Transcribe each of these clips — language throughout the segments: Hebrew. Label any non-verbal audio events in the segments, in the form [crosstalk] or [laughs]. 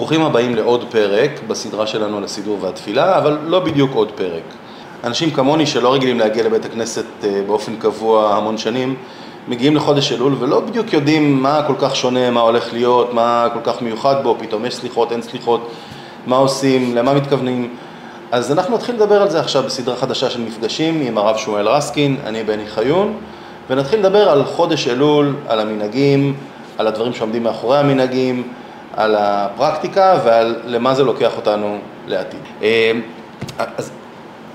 ברוכים הבאים לעוד פרק בסדרה שלנו על הסידור והתפילה, אבל לא בדיוק עוד פרק. אנשים כמוני שלא רגילים להגיע לבית הכנסת אה, באופן קבוע המון שנים, מגיעים לחודש אלול ולא בדיוק יודעים מה כל כך שונה, מה הולך להיות, מה כל כך מיוחד בו, פתאום יש סליחות, אין סליחות, מה עושים, למה מתכוונים. אז אנחנו נתחיל לדבר על זה עכשיו בסדרה חדשה של מפגשים עם הרב שמואל רסקין, אני בני חיון, ונתחיל לדבר על חודש אלול, על המנהגים, על הדברים שעומדים מאחורי המנהגים, על הפרקטיקה ועל למה זה לוקח אותנו לעתיד. אה, אז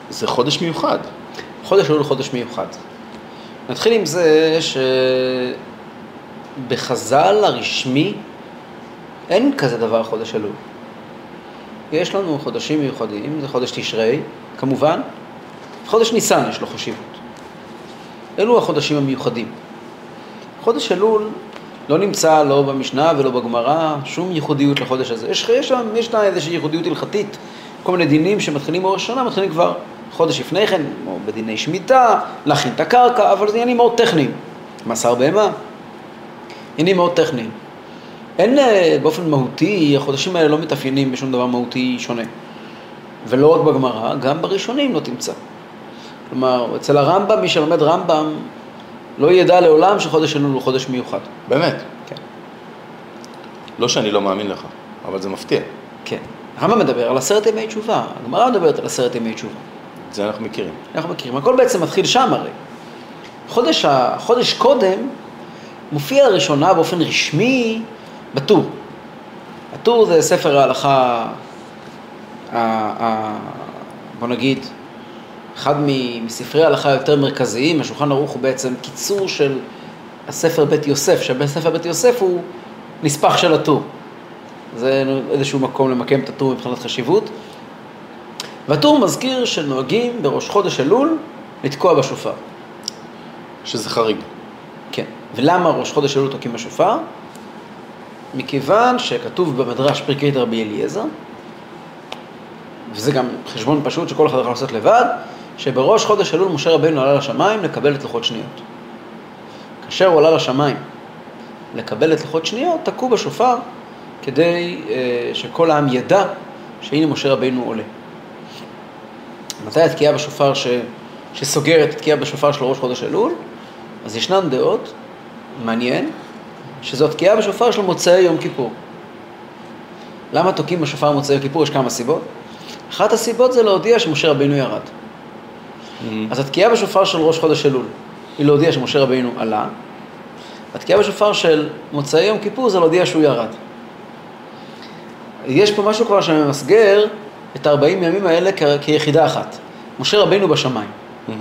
זה חודש מיוחד. חודש אלול חודש מיוחד. נתחיל עם זה שבחז"ל הרשמי אין כזה דבר חודש אלול. יש לנו חודשים מיוחדים, זה חודש תשרי, כמובן, חודש ניסן יש לו חשיבות. אלו החודשים המיוחדים. חודש אלול לא נמצא לא במשנה ולא בגמרא שום ייחודיות לחודש הזה. יש, יש שם, יש לה איזושהי ייחודיות הלכתית, כל מיני דינים שמתחילים בראש השנה, מתחילים כבר חודש לפני כן, או בדיני שמיטה, להכין את הקרקע, אבל זה עניינים מאוד טכניים. מסר בהמה, עניינים מאוד טכניים. אין אה, באופן מהותי, החודשים האלה לא מתאפיינים בשום דבר מהותי שונה. ולא רק בגמרא, גם בראשונים לא תמצא. כלומר, אצל הרמב"ם, מי שלומד רמב"ם, לא ידע לעולם שחודש אלול הוא חודש מיוחד. באמת? כן. לא שאני לא מאמין לך, אבל זה מפתיע. כן. הרמב"ם מדבר על עשרת ימי תשובה, הגמרא מדברת על עשרת ימי תשובה. את זה אנחנו מכירים. אנחנו מכירים, הכל בעצם מתחיל שם הרי. חודש, ה... חודש קודם מופיע לראשונה באופן רשמי בטור. הטור זה ספר ההלכה, ה... ה... בוא נגיד, אחד מספרי ההלכה היותר מרכזיים, השולחן ערוך הוא בעצם קיצור של הספר בית יוסף, שבספר בית יוסף הוא נספח של הטור. זה איזשהו מקום למקם את הטור מבחינת חשיבות. והטור מזכיר שנוהגים בראש חודש אלול לתקוע בשופר. שזה חריג. כן. ולמה ראש חודש אלול תוקעים בשופר? מכיוון שכתוב במדרש פרקי רבי אליעזר, וזה גם חשבון פשוט שכל אחד יכול לעשות לבד, שבראש חודש אלול משה רבינו עלה לשמיים לקבל את לוחות שניות. כאשר הוא עלה לשמיים לקבל את לוחות שניות, תקעו בשופר כדי אה, שכל העם ידע שהנה משה רבינו עולה. מתי התקיעה בשופר ש... שסוגרת התקיעה בשופר של ראש חודש אלול? אז ישנן דעות, מעניין, שזו התקיעה בשופר של מוצאי יום כיפור. למה תוקעים בשופר מוצאי יום כיפור? יש כמה סיבות. אחת הסיבות זה להודיע שמשה רבינו ירד. Mm-hmm. אז התקיעה בשופר של ראש חודש אלול היא להודיע שמשה רבינו עלה, התקיעה בשופר של מוצאי יום כיפור זה להודיע שהוא ירד. יש פה משהו כבר שממסגר את ה-40 ימים האלה כ- כיחידה אחת. משה רבינו בשמיים. Mm-hmm.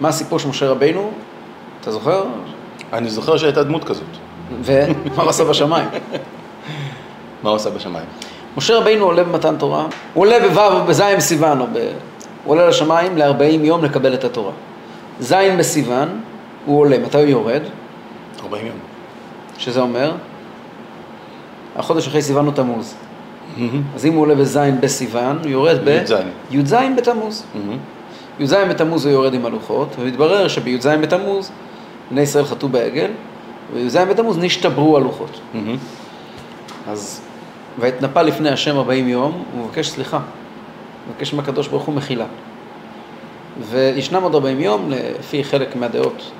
מה הסיפור של משה רבינו? אתה זוכר? אני זוכר שהייתה דמות כזאת. ומה [laughs] הוא עשה בשמיים? מה הוא עשה בשמיים? משה רבינו עולה במתן תורה, הוא עולה בו' בז' סיוון, או ב... הוא עולה לשמיים ל-40 יום לקבל את התורה. ז' בסיוון, הוא עולה, מתי הוא יורד? 40 יום. שזה אומר, החודש אחרי סיוון הוא תמוז. אז אם הוא עולה בז' בסיוון, הוא יורד י"ז. בי"ז בתמוז. י"ז בתמוז הוא יורד עם הלוחות, ומתברר שבי"ז בתמוז בני ישראל חטאו בעגל, ובי"ז בתמוז נשתברו הלוחות. אז ואתנפל לפני השם 40 יום, הוא מבקש סליחה. מבקש מהקדוש ברוך הוא מחילה. וישנם עוד 40 יום, לפי חלק מהדעות,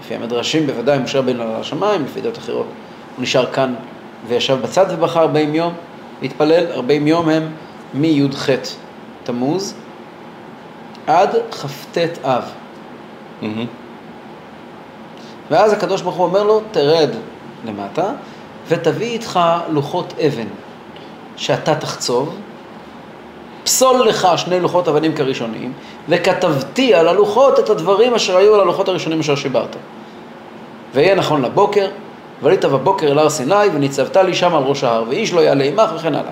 לפי המדרשים בוודאי, משה רבינו על השמיים, לפי דעות אחרות, הוא נשאר כאן וישב בצד ובחר 40 יום, להתפלל, 40 יום הם מי"ח תמוז עד כ"ט אב. ואז הקדוש ברוך הוא אומר לו, תרד למטה ותביא איתך לוחות אבן שאתה תחצוב, פסול לך שני לוחות אבנים כראשונים, וכתבתי על הלוחות את הדברים אשר היו על הלוחות הראשונים אשר שיברת. ויהיה נכון לבוקר, ועלית בבוקר אל הר סיני, וניצבת לי שם על ראש ההר, ואיש לא יעלה עמך וכן הלאה.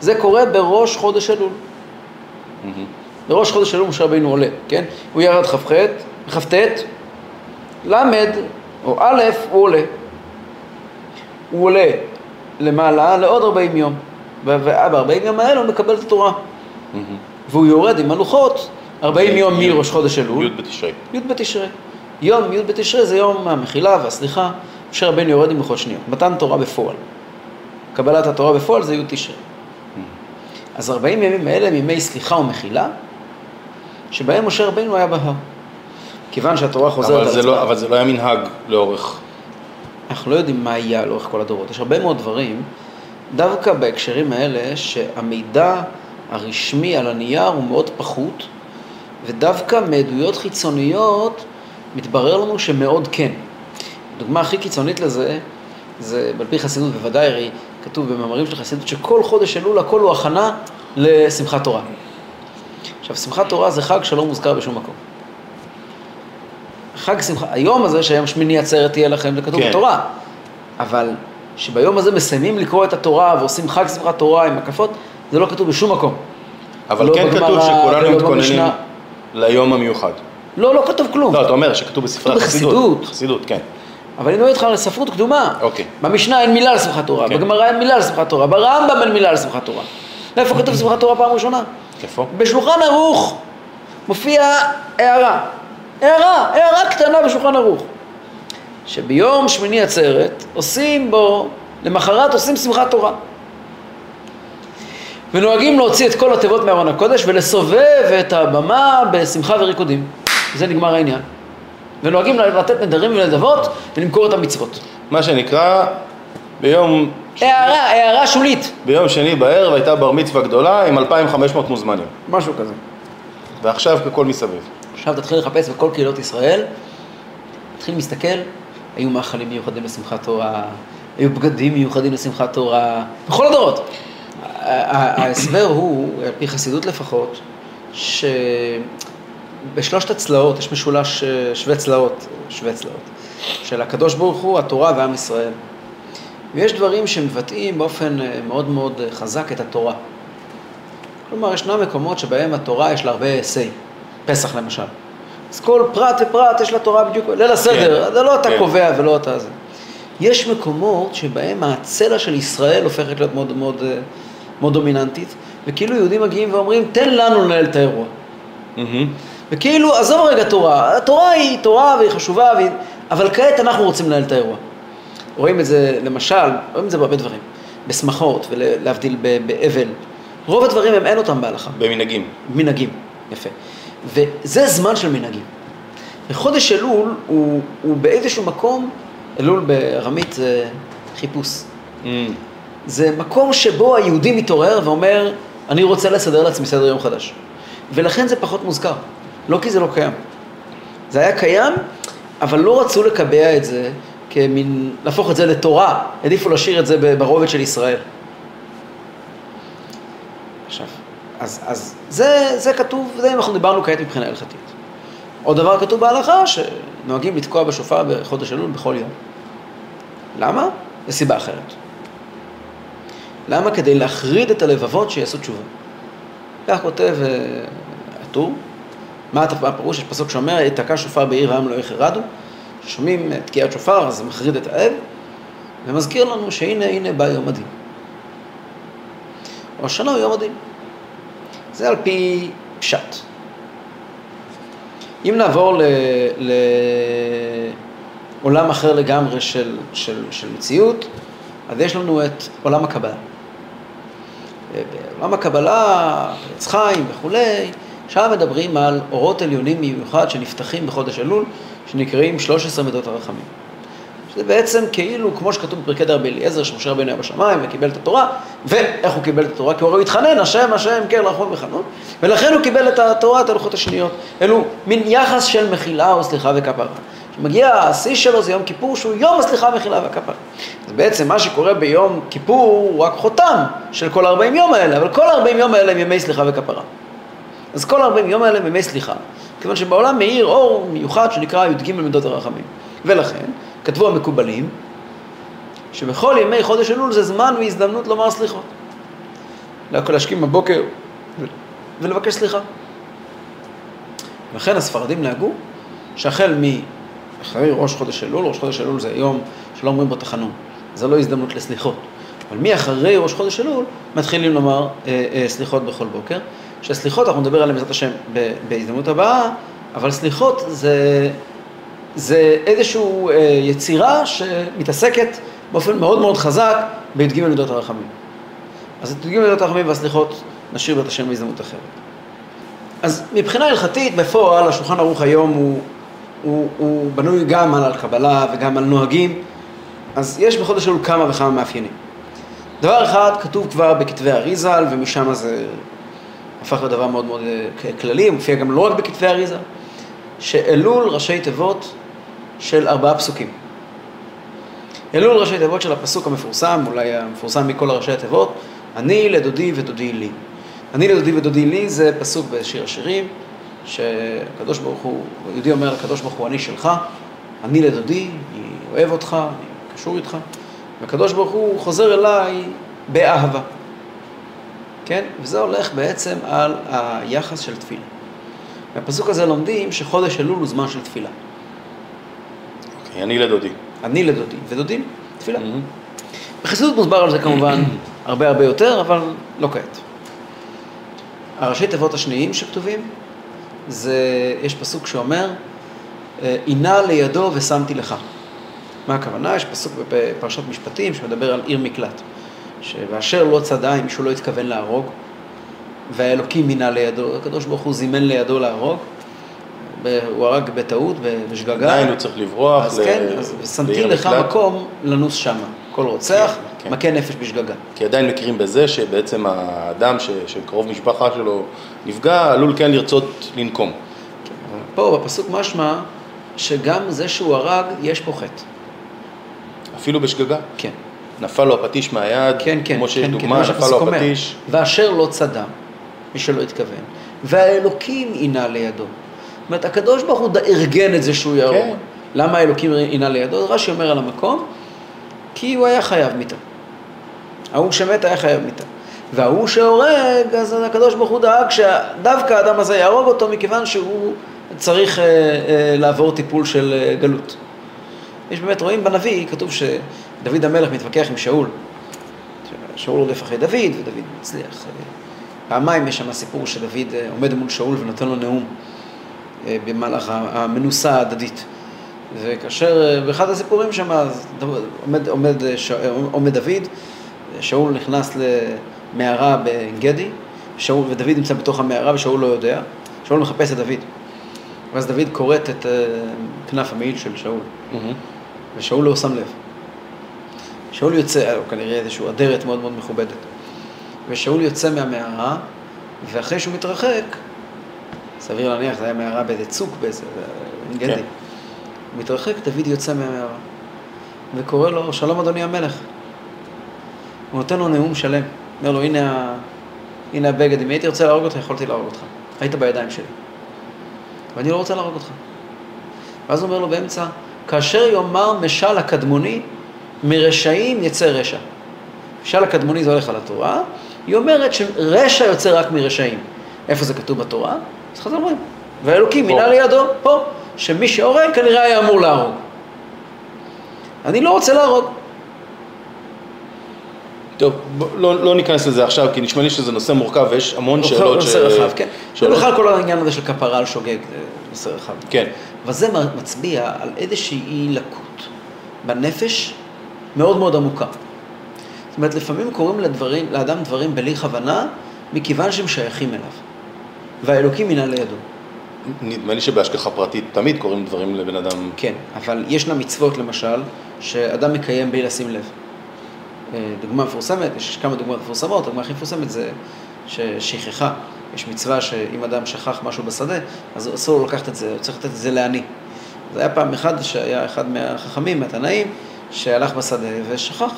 זה קורה בראש חודש אלול. בראש חודש אלול משה רבינו עולה, כן? הוא ירד כ"ח, כ"ט, ל' או א', הוא עולה. הוא עולה למעלה לעוד 40 יום, וב-40 יום האלה הוא מקבל את התורה. והוא יורד עם הלוחות 40 יום מראש חודש אלול. י' בתשרי. י' בתשרי. יום י' בתשרי זה יום המחילה והסליחה, משה רבנו יורד עם לוחות שניות, מתן תורה בפועל. קבלת התורה בפועל זה י' תשרי. אז 40 ימים האלה הם ימי סליחה ומחילה, שבהם משה רבינו היה בהר. כיוון שהתורה חוזרת על לא, עצמה. אבל זה לא היה מנהג לאורך. אנחנו לא יודעים מה יהיה לאורך כל הדורות. יש הרבה מאוד דברים, דווקא בהקשרים האלה, שהמידע הרשמי על הנייר הוא מאוד פחות, ודווקא מעדויות חיצוניות מתברר לנו שמאוד כן. הדוגמה הכי קיצונית לזה, זה על פי חסידות בוודאי, הרי כתוב במאמרים של חסידות שכל חודש אלול הכל הוא הכנה לשמחת תורה. עכשיו, שמחת תורה זה חג שלא מוזכר בשום מקום. חג שמחה, היום הזה שהיום שמיני עצרת תהיה לכם, זה כתוב כן. בתורה. אבל שביום הזה מסיימים לקרוא את התורה ועושים חג שמחת תורה עם הקפות, זה לא כתוב בשום מקום. אבל לא כן כתוב שכולנו ולא מתכוננים. ליום המיוחד. לא, לא כתוב כלום. לא, אתה אומר שכתוב בספרי החסידות. בחסידות. חסידות, כן. אבל אני מדבר איתך על ספרות קדומה. אוקיי. במשנה אין מילה על שמחת תורה, כן. בגמרא אין מילה על שמחת תורה, ברמב"ם אין מילה על שמחת תורה. איפה כתוב שמחת תורה פעם ראשונה? איפה? בשולחן ערוך מופיע הערה. הערה, הערה קטנה בשולחן ערוך. שביום שמיני עצרת עושים בו, למחרת עושים שמחת תורה. ונוהגים להוציא את כל התיבות מארון הקודש ולסובב את הבמה בשמחה וריקודים. זה נגמר העניין. ונוהגים לתת נדרים ונדבות ולמכור את המצוות. מה שנקרא, ביום, הערה, הערה שולית. ביום שני בערב הייתה בר מצווה גדולה עם 2,500 מוזמנים. משהו כזה. ועכשיו ככל מסביב. עכשיו תתחיל לחפש בכל קהילות ישראל, תתחיל להסתכל, היו מאכלים מיוחדים לשמחת תורה, היו בגדים מיוחדים לשמחת תורה, בכל הדורות. ההסבר הוא, על פי חסידות לפחות, שבשלושת הצלעות, יש משולש אה, שווה צלעות, שווה צלעות, של הקדוש ברוך הוא, התורה ועם ישראל. ויש דברים שמבטאים באופן אה, מאוד מאוד אה, חזק את התורה. כלומר, ישנם מקומות שבהם התורה יש לה הרבה say, פסח למשל. אז כל פרט ופרט יש לתורה בדיוק, ליל הסדר, כן, זה לא אתה כן. קובע ולא אתה זה. יש מקומות שבהם הצלע של ישראל הופכת להיות מאוד מאוד, אה, מאוד דומיננטית, וכאילו יהודים מגיעים ואומרים, תן לנו לנהל את האירוע. מהמם. וכאילו, עזוב רגע תורה, התורה היא תורה והיא חשובה, והיא... אבל כעת אנחנו רוצים לנהל את האירוע. רואים את זה, למשל, רואים את זה בהרבה דברים, בשמחות ולהבדיל באבל. רוב הדברים הם אין אותם בהלכה. במנהגים. מנהגים, יפה. וזה זמן של מנהגים. וחודש אלול הוא, הוא באיזשהו מקום, אלול בארמית זה חיפוש. מהמם. זה מקום שבו היהודי מתעורר ואומר, אני רוצה לסדר לעצמי סדר יום חדש. ולכן זה פחות מוזכר. לא כי זה לא קיים. זה היה קיים, אבל לא רצו לקבע את זה כמין, להפוך את זה לתורה. העדיפו להשאיר את זה ברובד של ישראל. עכשיו, אז, אז זה, זה כתוב, זה אנחנו דיברנו כעת מבחינה הלכתית. עוד דבר כתוב בהלכה, שנוהגים לתקוע בשופר בחודש אלול בכל יום. למה? זו סיבה אחרת. למה? כדי להחריד את הלבבות שיעשו תשובה. כך כותב אה, הטור. מה הפירוש? יש פסוק שאומר, יתקע שופר בעיר העם לא יחרדו. שומעים אה, תקיעת שופר, אז זה מחריד את האב, ומזכיר לנו שהנה, הנה בא יום הדין. ראש השנה הוא יום הדין. זה על פי פשט. אם נעבור ל- לעולם אחר לגמרי של, של, של מציאות, אז יש לנו את עולם הקבלה. בעולם הקבלה, עץ חיים וכולי, שם מדברים על אורות עליונים במיוחד שנפתחים בחודש אלול, שנקראים 13 מידות הרחמים. שזה בעצם כאילו, כמו שכתוב בפרקי דרבי אליעזר, שמשה רבנו היה בשמיים וקיבל את התורה, ואיך הוא קיבל את התורה? כי הוא הרי התחנן, השם, השם, כן, רחום וחנון, ולכן הוא קיבל את התורה, את הלוחות השניות. אלו מין יחס של מחילה או סליחה וכפרה. כשמגיע השיא שלו זה יום כיפור, שהוא יום הסליחה, מחילה והכפרה. אז בעצם מה שקורה ביום כיפור הוא רק חותם של כל 40 יום האלה, אבל כל 40 יום האלה הם ימי סליחה וכפרה. אז כל 40 יום האלה הם ימי סליחה, כיוון שבעולם מאיר אור מיוחד שנקרא י"ג מידות הרחמים. ולכן, כתבו המקובלים, שבכל ימי חודש אלול זה זמן והזדמנות לומר סליחות. להשכים בבוקר ולבקש סליחה. לכן הספרדים נהגו שהחל מאחרי ראש חודש אלול, ראש חודש אלול זה היום שלא אומרים בו תחנון, זה לא הזדמנות לסליחות. אבל מאחרי ראש חודש אלול מתחילים לומר אה, אה, סליחות בכל בוקר, שהסליחות אנחנו נדבר עליהן בעזרת השם בהזדמנות הבאה, אבל סליחות זה, זה איזושהי אה, יצירה שמתעסקת באופן מאוד מאוד חזק בי"ג מידות הרחמים. אז את י"ג מידות הרחמים והסליחות נשאיר בת השם בהזדמנות אחרת. אז מבחינה הלכתית, בפועל, השולחן ערוך היום הוא, הוא, הוא בנוי גם על קבלה וגם על נוהגים, אז יש בחודש אלול כמה וכמה מאפיינים. דבר אחד כתוב כבר בכתבי אריזל, ומשם זה הפך לדבר מאוד מאוד אה, כללי, מופיע גם לא רק בכתבי אריזל, שאלול ראשי תיבות של ארבעה פסוקים. אלול ראשי תיבות של הפסוק המפורסם, אולי המפורסם מכל הראשי התיבות, אני לדודי ודודי לי. אני לדודי ודודי לי זה פסוק בשיר השירים, שהקדוש ברוך הוא, יהודי אומר לקדוש ברוך הוא, אני שלך, אני לדודי, אני אוהב אותך, אני קשור איתך, והקדוש ברוך הוא חוזר אליי באהבה. כן? וזה הולך בעצם על היחס של תפילה. מהפסוק הזה לומדים שחודש אלול הוא זמן של תפילה. אוקיי, אני לדודי. אני לדודי, ודודים, תפילה. בחסידות מוסבר על זה כמובן [clears throat] הרבה הרבה יותר, אבל לא כעת. הראשי תיבות השניים שכתובים, זה, יש פסוק שאומר, עינה לידו ושמתי לך. מה הכוונה? יש פסוק בפרשת משפטים שמדבר על עיר מקלט. שבאשר לא צדה אם מישהו לא התכוון להרוג, והאלוקים מינה לידו, הקדוש ברוך הוא זימן לידו להרוג, הוא הרג בטעות, בשגגה. עדיין הוא צריך לברוח. אז כן, אז ושמתי לך מקלט. מקום לנוס שמה. כל רוצח, כן. מכה נפש בשגגה. כי עדיין מכירים בזה שבעצם האדם ש, שקרוב משפחה שלו נפגע, עלול כן לרצות לנקום. כן, פה בפסוק משמע שגם זה שהוא הרג, יש פה חטא. אפילו בשגגה? כן. נפל לו הפטיש מהיד, כן, כן, כמו שיש כן, דוגמה, כן, נפל לו הפטיש. ואשר לא צדה, מי שלא התכוון, והאלוקים עינה לידו. זאת אומרת, הקדוש ברוך הוא ארגן את זה שהוא יהרוג. כן. למה האלוקים עינה לידו? רש"י אומר על המקום, כי הוא היה חייב מיתה. ההוא שמת היה חייב מיתה. וההוא שהורג, אז הקדוש ברוך הוא דאג שדווקא האדם הזה יהרוג אותו מכיוון שהוא צריך אה, אה, לעבור טיפול של אה, גלות. יש באמת, רואים בנביא, כתוב שדוד המלך מתווכח עם שאול. שאול רודף אחרי דוד, ודוד מצליח. פעמיים יש שם סיפור שדוד עומד מול שאול ונותן לו נאום במהלך המנוסה ההדדית. וכאשר, באחד הסיפורים שם, עומד, עומד, עומד דוד, שאול נכנס למערה בעין גדי, שאול, ודוד נמצא בתוך המערה ושאול לא יודע, שאול מחפש את דוד. ואז דוד כורת את כנף המעיל של שאול. Mm-hmm. ושאול לא שם לב. שאול יוצא, או כנראה איזושהי אדרת מאוד מאוד מכובדת. ושאול יוצא מהמערה, ואחרי שהוא מתרחק, סביר להניח, זה היה מערה באיזה צוק, באיזה עין גדי. כן. הוא מתרחק, דוד יוצא מהמערה, וקורא לו, שלום אדוני המלך. הוא נותן לו נאום שלם. אומר לו, הנה, הנה הבגד, אם הייתי רוצה להרוג אותך, יכולתי להרוג אותך. היית בידיים שלי. ואני לא רוצה להרוג אותך. ואז הוא אומר לו באמצע, כאשר יאמר משל הקדמוני, מרשעים יצא רשע. משל הקדמוני זה הולך על התורה, היא אומרת שרשע יוצא רק מרשעים. איפה זה כתוב בתורה? אז חז"ל אומרים, והאלוקים מינה לידו, פה, שמי שהורג כנראה היה אמור להרוג. אני לא רוצה להרוג. לא, לא ניכנס לזה עכשיו, כי נשמע לי שזה נושא מורכב ויש המון שאלות נושא ש... רחב, כן. זה בכלל כל העניין הזה של כפרה על שוגג, זה נושא רחב. כן. אבל זה מצביע על איזושהי לקות בנפש מאוד מאוד עמוקה. זאת אומרת, לפעמים קוראים לדברים, לאדם דברים בלי כוונה, מכיוון שהם שייכים אליו. והאלוקים מינה לידו. נדמה לי שבהשגחה פרטית תמיד קוראים דברים לבן אדם. כן, אבל ישנה מצוות למשל, שאדם מקיים בלי לשים לב. אה, דוגמה מפורסמת, יש כמה דוגמאות מפורסמות, הדוגמה הכי מפורסמת זה ששכחה. יש מצווה שאם אדם שכח משהו בשדה, אז אסור לו לקחת את זה, הוא צריך לתת את זה לעני. זה היה פעם אחד שהיה אחד מהחכמים, מהתנאים, שהלך בשדה ושכח.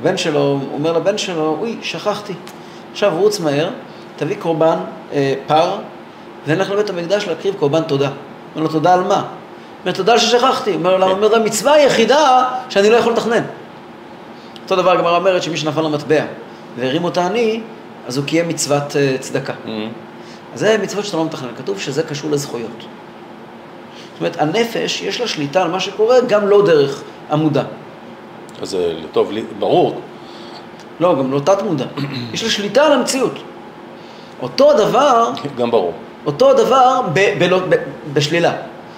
הבן שלו, אומר לבן שלו, אוי, שכחתי. עכשיו רוץ מהר, תביא קורבן אה, פר, ונלך לבית המקדש להקריב קורבן תודה. אומר לו, תודה על מה? אומר, תודה ששכחתי. אומר לו, אומר, המצווה היחידה שאני לא יכול לתכנן. אותו דבר הגמרא אומרת שמי שנפל למטבע והרים אותה עני, אז הוא קיים מצוות אה, צדקה. Mm-hmm. אז זה מצוות שאתה לא מתכנן, כתוב שזה קשור לזכויות. זאת אומרת, הנפש, יש לה שליטה על מה שקורה גם לא דרך המודע. אז זה טוב, ברור. לא, גם לא תת מודע. [clears throat] יש לה שליטה על המציאות. אותו הדבר... [laughs] גם ברור. אותו הדבר ב- ב- ב- בשלילה.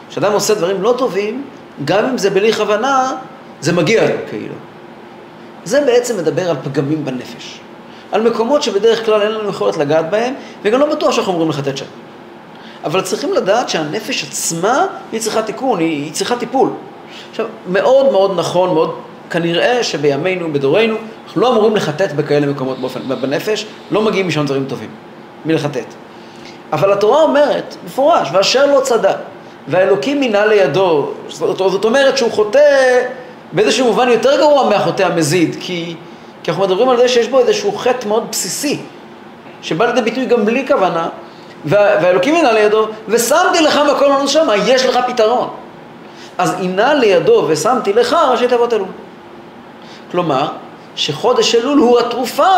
כשאדם עושה דברים לא טובים, גם אם זה בלי כוונה, זה מגיע לו כאילו. זה בעצם מדבר על פגמים בנפש. על מקומות שבדרך כלל אין לנו יכולת לגעת בהם, וגם לא בטוח שאנחנו אמורים לחטט שם. אבל צריכים לדעת שהנפש עצמה, היא צריכה תיקון, היא, היא צריכה טיפול. עכשיו, מאוד מאוד נכון, מאוד כנראה שבימינו, בדורנו, אנחנו לא אמורים לחטט בכאלה מקומות באופן, בנפש, לא מגיעים משם דברים טובים, מלחטט. אבל התורה אומרת, מפורש, ואשר לא צדק, והאלוקים מינה לידו, זאת אומרת שהוא חוטא באיזשהו מובן יותר גרוע מהחוטא המזיד, כי, כי אנחנו מדברים על זה שיש בו איזשהו חטא מאוד בסיסי, שבא לידי ביטוי גם בלי כוונה, וה, והאלוקים מינה לידו, ושמתי לך מקום לנו שם, יש לך פתרון. אז עינה לידו ושמתי לך ראשי תיבות אלול. כלומר, שחודש אלול הוא התרופה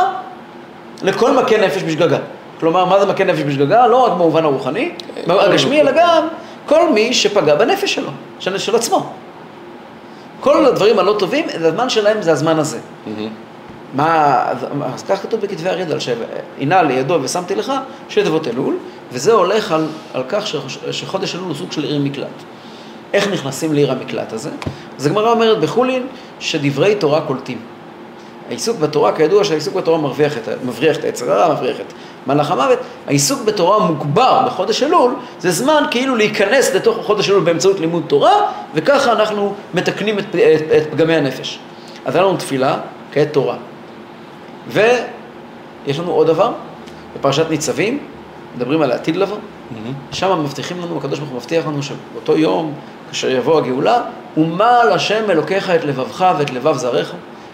לכל מכה נפש בשגגה. כלומר, מה זה מכה נפש בשגגה? לא רק במובן הרוחני, הגשמי, אלא גם כל מי שפגע בנפש שלו, של, של עצמו. כל הדברים הלא טובים, הזמן שלהם זה הזמן הזה. מה, אז כך כתוב בכתבי הרידל, שעינה לידו ושמתי לך שתי תיבות אלול, וזה הולך על, על כך שחודש אלול הוא סוג של עיר מקלט. איך נכנסים לעיר המקלט הזה? אז הגמרא אומרת בחולין שדברי תורה קולטים. העיסוק בתורה, כידוע שהעיסוק בתורה מבריח את, מבריח את היצר הרע, מבריח את מלאך המוות. העיסוק בתורה מוגבר בחודש אלול, זה זמן כאילו להיכנס לתוך חודש אלול באמצעות לימוד תורה, וככה אנחנו מתקנים את, את, את פגמי הנפש. אז היה לנו תפילה, כעת תורה. ויש לנו עוד דבר, בפרשת ניצבים, מדברים על העתיד לבוא, mm-hmm. שם מבטיחים לנו, הקדוש ברוך הוא מבטיח לנו שבאותו יום, כאשר יבוא הגאולה, ומל השם אלוקיך את לבבך ואת לבב זרעך,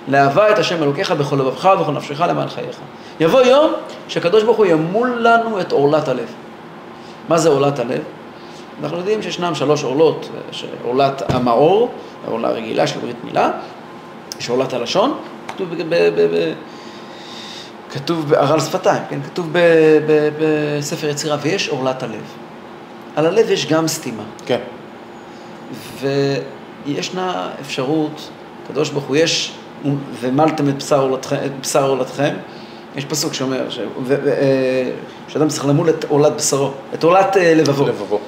לאהבה את השם אלוקיך בכל לבבך ובכל נפשך למען חייך. יבוא יום שהקדוש ברוך הוא ימול לנו את עורלת הלב. מה זה עורלת הלב? אנחנו יודעים שישנם שלוש עורלות, עורלת המאור, העורלה הרגילה של ברית מילה, יש עורלת הלשון, כתוב ב... ב, ב, כתוב בערל שפתיים, כן? כתוב ב, ב, בספר יצירה, ויש עורלת הלב. על הלב יש גם סתימה. כן. וישנה אפשרות, הקדוש ברוך הוא, יש, ומלתם את בשר את בשר עורלתכם, יש פסוק שאומר, ש... ו... אה, שאדם צריך למול את עורלת בשרו, את עורלת אה, לבבו. לבבו.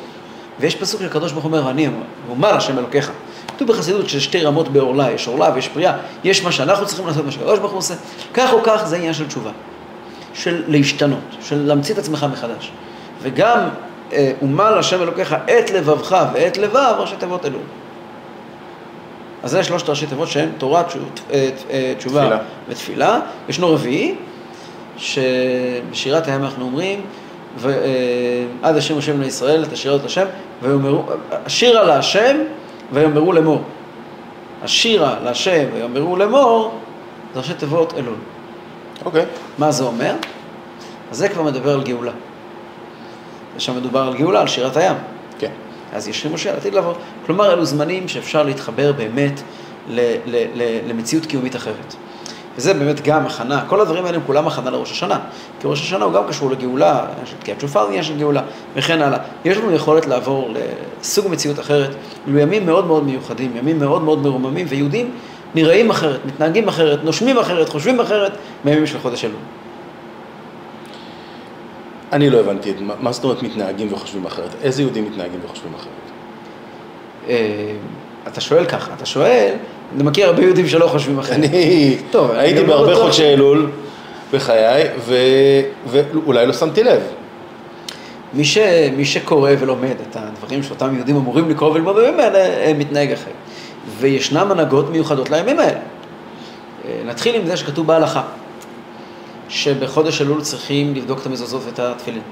ויש פסוק שהקדוש ברוך הוא אומר, ואני אומר השם אלוקיך. כתוב בחסידות שיש שתי רמות בעורלה, יש עורלה ויש פריאה, יש מה שאנחנו צריכים לעשות, מה שהקדוש ברוך הוא עושה. כך או כך זה עניין של תשובה, של להשתנות, של להמציא את עצמך מחדש. וגם אה, ומל השם אלוקיך את לבבך ואת לבב ראשי תיבות אלוהים. אז זה שלושת ראשי תיבות שהן תורה, אה, אה, תשובה תפילה. ותפילה. ישנו רביעי, שבשירת הים אנחנו אומרים, ועד השם השם לישראל, את השירות השם, ויאמרו, השירה להשם ויאמרו לאמור. השירה להשם ויאמרו לאמור, זה ראשי תיבות אלול. אוקיי. Okay. מה זה אומר? אז זה כבר מדבר על גאולה. ושם מדובר על גאולה, על שירת הים. אז יש משה עתיד לבוא. כלומר, אלו זמנים שאפשר להתחבר באמת ל- ל- ל- למציאות קיומית אחרת. וזה באמת גם הכנה, כל הדברים האלה הם כולם הכנה לראש השנה. כי ראש השנה הוא גם קשור לגאולה, של תקיעת שופר עניין של גאולה, וכן הלאה. יש לנו יכולת לעבור לסוג מציאות אחרת, אלו ימים מאוד מאוד מיוחדים, ימים מאוד מאוד מרוממים, ויהודים נראים אחרת, מתנהגים אחרת, נושמים אחרת, חושבים אחרת, מימים של חודש אלול. אני לא הבנתי, מה זאת אומרת מתנהגים וחושבים אחרת? איזה יהודים מתנהגים וחושבים אחרת? אה, אתה שואל ככה, אתה שואל, אני מכיר הרבה יהודים שלא חושבים אחרת. אני טוב, הייתי לא בהרבה חודשי אלול בחיי, ו... ואולי לא שמתי לב. מי, ש... מי שקורא ולומד את הדברים שאותם יהודים אמורים לקרוא וללמוד בימים האלה, מתנהג אחרת. וישנם הנהגות מיוחדות לימים האלה. אה, נתחיל עם זה שכתוב בהלכה, שבחודש אלול צריכים לבדוק את המזוזות ואת התפילין.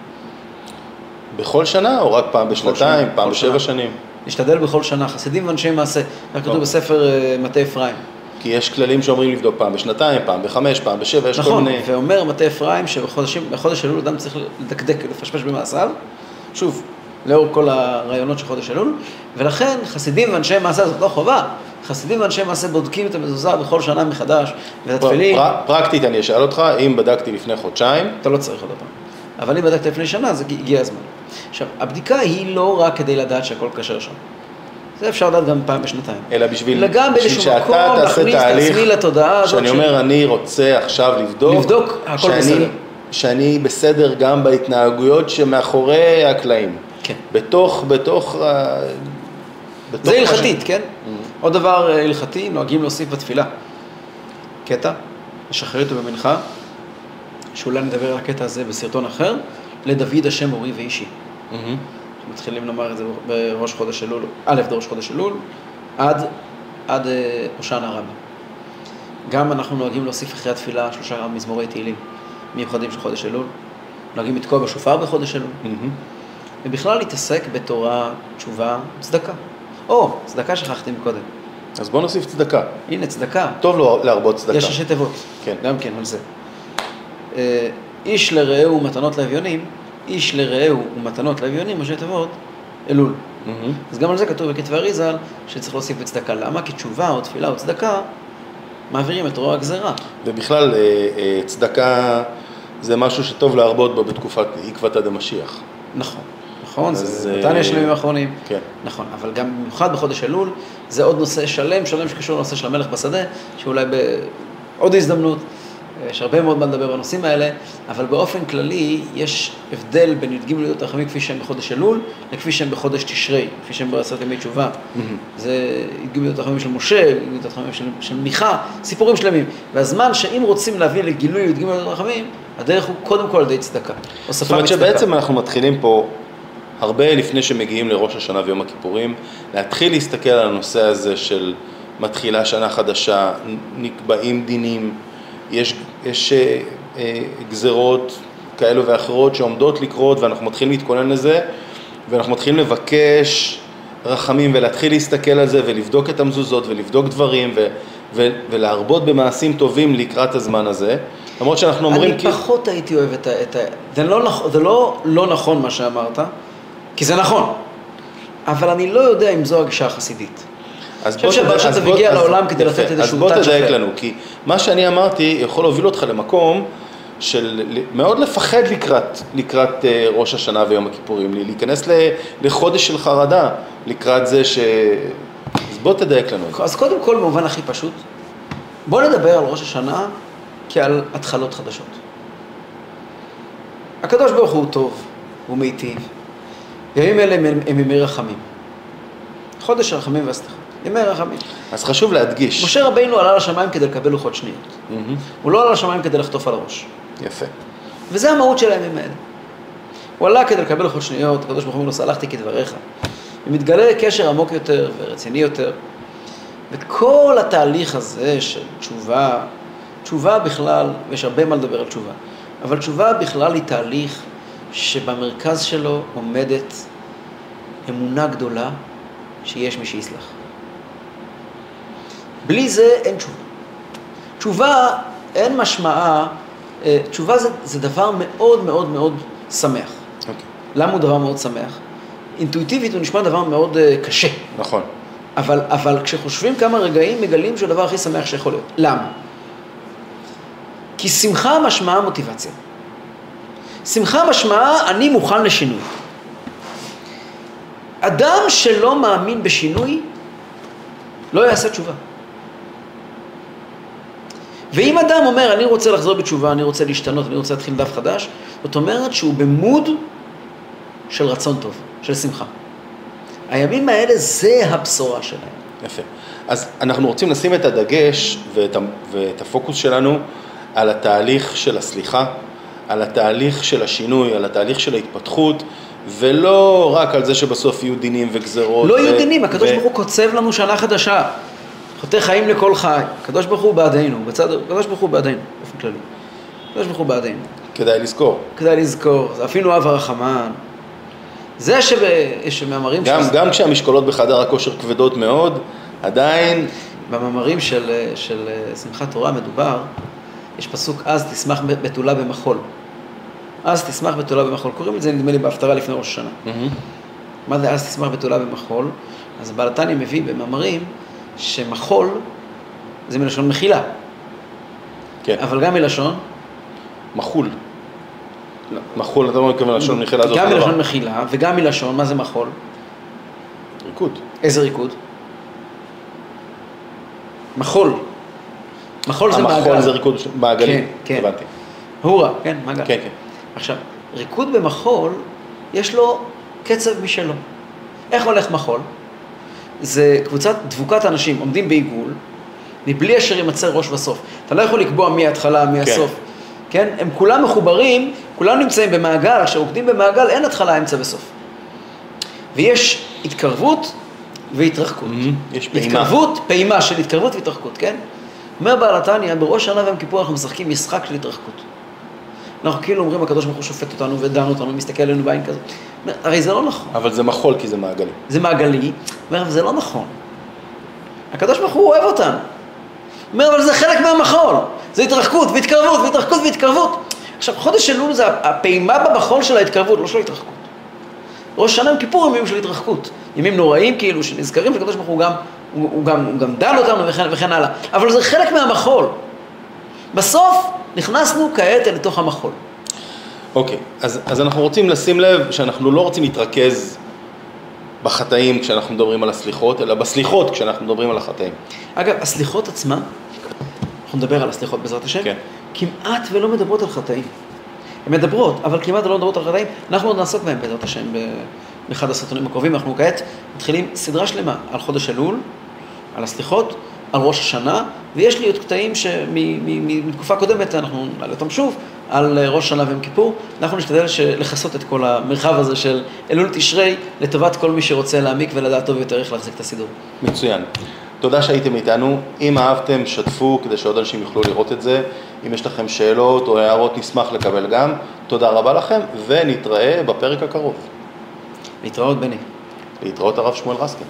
בכל שנה או רק פעם בשנתיים, פעם בשבע שנים? נשתדל בכל שנה, חסידים ואנשי מעשה, כך כתוב בספר אה, מטה אפרים. כי יש כללים שאומרים לבדוק פעם בשנתיים, פעם בחמש, פעם בשבע, יש נכון, כל מיני... נכון, ואומר מטה אפרים שבחודש אלול אדם צריך לדקדק, לפשפש במעשיו, שוב, לאור כל הרעיונות של חודש אלול, ולכן חסידים ואנשי מעשה זאת לא חובה, חסידים ואנשי מעשה בודקים את המזוזה בכל שנה מחדש, ואת התפילין... פר, פרקטית אני אשאל אותך, אם בדקתי לפני חודשיים... אתה לא צריך עוד פעם. אבל אם בדקת לפני שנה, זה הגיע הזמן. עכשיו, הבדיקה היא לא רק כדי לדעת שהכל כשר שם. זה אפשר לדעת גם פעם בשנתיים. אלא בשביל, אלא גם באיזשהו מקום להכניס את עצמי לתודעה הזאת. שאני אומר, אני רוצה עכשיו לבדוק, לבדוק, הכל שאני, בסדר. שאני בסדר גם בהתנהגויות שמאחורי הקלעים. כן. בתוך, בתוך... בתוך זה הלכתית, כן? Mm-hmm. עוד דבר אה, הלכתי, נוהגים להוסיף בתפילה. קטע, לשחרר אותו במנחה, שאולי נדבר על הקטע הזה בסרטון אחר, לדוד השם מורי ואישי. מהמם. מתחילים לומר את זה בראש חודש אלול, א' בראש חודש אלול, עד, עד אה, הושענא רבה. גם אנחנו נוהגים להוסיף אחרי התפילה שלושה מזמורי תהילים מיוחדים של חודש אלול, נוהגים לתקוע בשופר בחודש אלול, מהמם. ובכלל להתעסק בתורה, תשובה, צדקה. או, צדקה שכחתי מקודם. אז בוא נוסיף צדקה. הנה, צדקה. טוב לו להרבות צדקה. יש ראשי תיבות. כן. גם כן, על זה. אה, איש לרעהו ומתנות לאביונים, איש לרעהו ומתנות לאביונים, ראשי תיבות, אלול. מהמם. אז גם על זה כתוב בכתבי אריזל שצריך להוסיף בצדקה. למה? כי תשובה או תפילה או צדקה מעבירים את רוע הגזירה. ובכלל, אה, אה, צדקה זה משהו שטוב להרבות בו בתקופת עקבתא דמשיח. נכון, נכון, זה אה, נתניה של הימים האחרונים. כן. נכון, אבל גם במיוחד בחודש אלול, זה עוד נושא שלם, שלם שקשור לנושא של המלך בשדה, שאולי בעוד הזדמנות, אה, יש הרבה מאוד מה לדבר בנושאים האלה, אבל באופן כללי יש הבדל בין י"ג לי"ד רחמים כפי שהם בחודש אלול, לכפי שהם בחודש תשרי, כפי שהם בעשרת ימי תשובה. זה י"ג לי"ד רחמים של משה, י"ג לי"ד רחמים של, של מיכה, סיפורים שלמים. והזמן שאם רוצים להביא לגילוי י"ג לי"ד רחמים, הדרך הוא קודם כל על ידי צדקה. זאת אומרת. שבעצם אנחנו מתחילים פה, הרבה לפני שמגיעים לראש השנה ויום הכיפורים, להתחיל להסתכל על הנושא הזה של מתחילה שנה חדשה, נקבעים דינים, יש, יש אה, אה, גזרות כאלו ואחרות שעומדות לקרות ואנחנו מתחילים להתכונן לזה ואנחנו מתחילים לבקש רחמים ולהתחיל להסתכל על זה ולבדוק את המזוזות ולבדוק דברים ו, ו, ולהרבות במעשים טובים לקראת הזמן הזה. למרות שאנחנו אומרים אני כאילו- פחות הייתי אוהב את ה... את ה זה, לא, נכ- זה לא, לא נכון מה שאמרת, כי זה נכון, אבל אני לא יודע אם זו הגישה החסידית. אז בוא תד- שאתה אז בוא- מגיע אז- לעולם כדי לתת. איזשהו אז בוא תדייק אחר. לנו, כי מה שאני אמרתי יכול להוביל אותך למקום של מאוד לפחד לקראת, לקראת אה, ראש השנה ויום הכיפורים, להיכנס ל- לחודש של חרדה לקראת זה ש... אז בוא תדייק לנו. אז קודם כל, במובן הכי פשוט, בוא נדבר על ראש השנה כעל התחלות חדשות. הקדוש ברוך הוא טוב, הוא מיטיב. ימים אלה הם, הם ימי רחמים. חודש הרחמים והסליחה. ימי רחמים. אז חשוב להדגיש. משה רבינו עלה לשמיים כדי לקבל לוחות שניות. מהמם. הוא לא עלה לשמיים כדי לחטוף על הראש. יפה. וזה המהות של הימים האלה. הוא עלה כדי לקבל לוחות שניות, הקדוש ברוך הוא אומר סלחתי כדבריך. ומתגלה קשר עמוק יותר ורציני יותר. וכל התהליך הזה של תשובה, תשובה בכלל, ויש הרבה מה לדבר על תשובה, אבל תשובה בכלל היא תהליך שבמרכז שלו עומדת אמונה גדולה שיש מי שיסלח. בלי זה אין תשובה. תשובה, אין משמעה, אה, תשובה זה, זה דבר מאוד מאוד מאוד שמח. אוקיי. למה הוא דבר מאוד שמח? אינטואיטיבית הוא נשמע דבר מאוד אה, קשה, נכון. אבל, אבל כשחושבים כמה רגעים מגלים שהוא הדבר הכי שמח שיכול להיות. למה? כי שמחה משמעה מוטיבציה. שמחה משמעה אני מוכן לשינוי. אדם שלא מאמין בשינוי לא יעשה תשובה. ואם אדם אומר, אני רוצה לחזור בתשובה, אני רוצה להשתנות, אני רוצה להתחיל דף חדש, זאת אומרת שהוא במוד של רצון טוב, של שמחה. הימים האלה זה הבשורה שלהם. יפה. אז אנחנו רוצים לשים את הדגש ואת, ואת הפוקוס שלנו על התהליך של הסליחה, על התהליך של השינוי, על התהליך של ההתפתחות, ולא רק על זה שבסוף יהיו דינים וגזרות. לא ו- יהיו דינים, הקדוש ו- ברוך הוא קוצב לנו שנה חדשה. חוטא חיים לכל חי. הקדוש ברוך הוא בעדינו, בצד, הקדוש ברוך הוא בעדינו, באופן כללי. הקדוש ברוך הוא בעדינו. כדאי לזכור. כדאי לזכור, אפילו אב הרחמן. זה שב- שמאמרים גם, של... גם כשהמשקולות בחדר הכושר כבדות מאוד, עדיין, במאמרים של, של שמחת תורה מדובר, יש פסוק אז תשמח בתולה במחול. אז תשמח בתולה במחול. קוראים את זה נדמה לי בהפטרה לפני ראש השנה. מה זה אז תשמח בתולה במחול? אז בעל התניא מביא במאמרים שמחול זה מלשון מחילה, כן, אבל גם מלשון, מחול. מחול, אתה לא מתכוון לשון מחילה זאת גם מלשון. מחילה וגם מלשון, מה זה מחול? ריקוד. איזה ריקוד? מחול. מחול זה מעגל. המחול זה ריקוד מעגלי. כן, כן. הבנתי. הורה, כן, מעגל. כן, כן. עכשיו, ריקוד במחול, יש לו קצב משלו. איך הולך מחול? זה קבוצת דבוקת אנשים עומדים בעיגול, מבלי אשר יימצא ראש וסוף. אתה לא יכול לקבוע מי ההתחלה, מי הסוף. כן? הם כולם מחוברים, כולם נמצאים במעגל, כשרוקדים במעגל אין התחלה, אמצע וסוף. ויש התקרבות והתרחקות. Mm-hmm. יש פעימה. התקרבות, פעימה של התקרבות והתרחקות, כן? אומר בעל התניא, בראש שנה ויום כיפור אנחנו משחקים משחק של התרחקות. אנחנו כאילו אומרים, הקדוש ברוך הוא שופט אותנו ודן אותנו, מסתכל עלינו בעין כזאת. הרי זה לא נכון. אבל זה מחול כי זה מעגלי. זה מעגלי, אומר, אבל זה לא נכון. הקדוש ברוך הוא אוהב אותנו. אומר, אבל זה חלק מהמחול. זה התרחקות והתקרבות והתרחקות והתקרבות. עכשיו, חודש אלול זה הפעימה במחול של ההתקרבות, לא של ההתרחקות. ראש שנה עם כיפור הם ימים של התרחקות. ימים נוראים כאילו, שנזכרים שהקדוש ברוך הוא גם, הוא, הוא גם, הוא גם דן אותנו וכן, וכן הלאה. אבל זה חלק מהמחול. בסוף נכנסנו כעת אל תוך המחול. אוקיי, אז, אז אנחנו רוצים לשים לב שאנחנו לא רוצים להתרכז בחטאים כשאנחנו מדברים על הסליחות, אלא בסליחות כשאנחנו מדברים על החטאים. אגב, הסליחות עצמן, אנחנו נדבר על הסליחות בעזרת השם, כן. כמעט ולא מדברות על חטאים. הן מדברות, אבל כמעט לא מדברות על חטאים, אנחנו עוד נעסוק בהם בעזרת השם באחד הסרטונים הקרובים, אנחנו כעת מתחילים סדרה שלמה על חודש אלול, על הסליחות, על ראש השנה, ויש לי עוד קטעים שמתקופה קודמת, אנחנו נעלה אותם שוב, על ראש השנה ויום כיפור. אנחנו נשתדל לכסות את כל המרחב הזה של אלול תשרי, לטובת כל מי שרוצה להעמיק ולדעת טוב יותר איך להחזיק את הסידור. מצוין. תודה שהייתם איתנו. אם אהבתם, שתפו כדי שעוד אנשים יוכלו לראות את זה. אם יש לכם שאלות או הערות, נשמח לקבל גם. תודה רבה לכם, ונתראה בפרק הקרוב. להתראות, בני. להתראות הרב שמואל רסקין.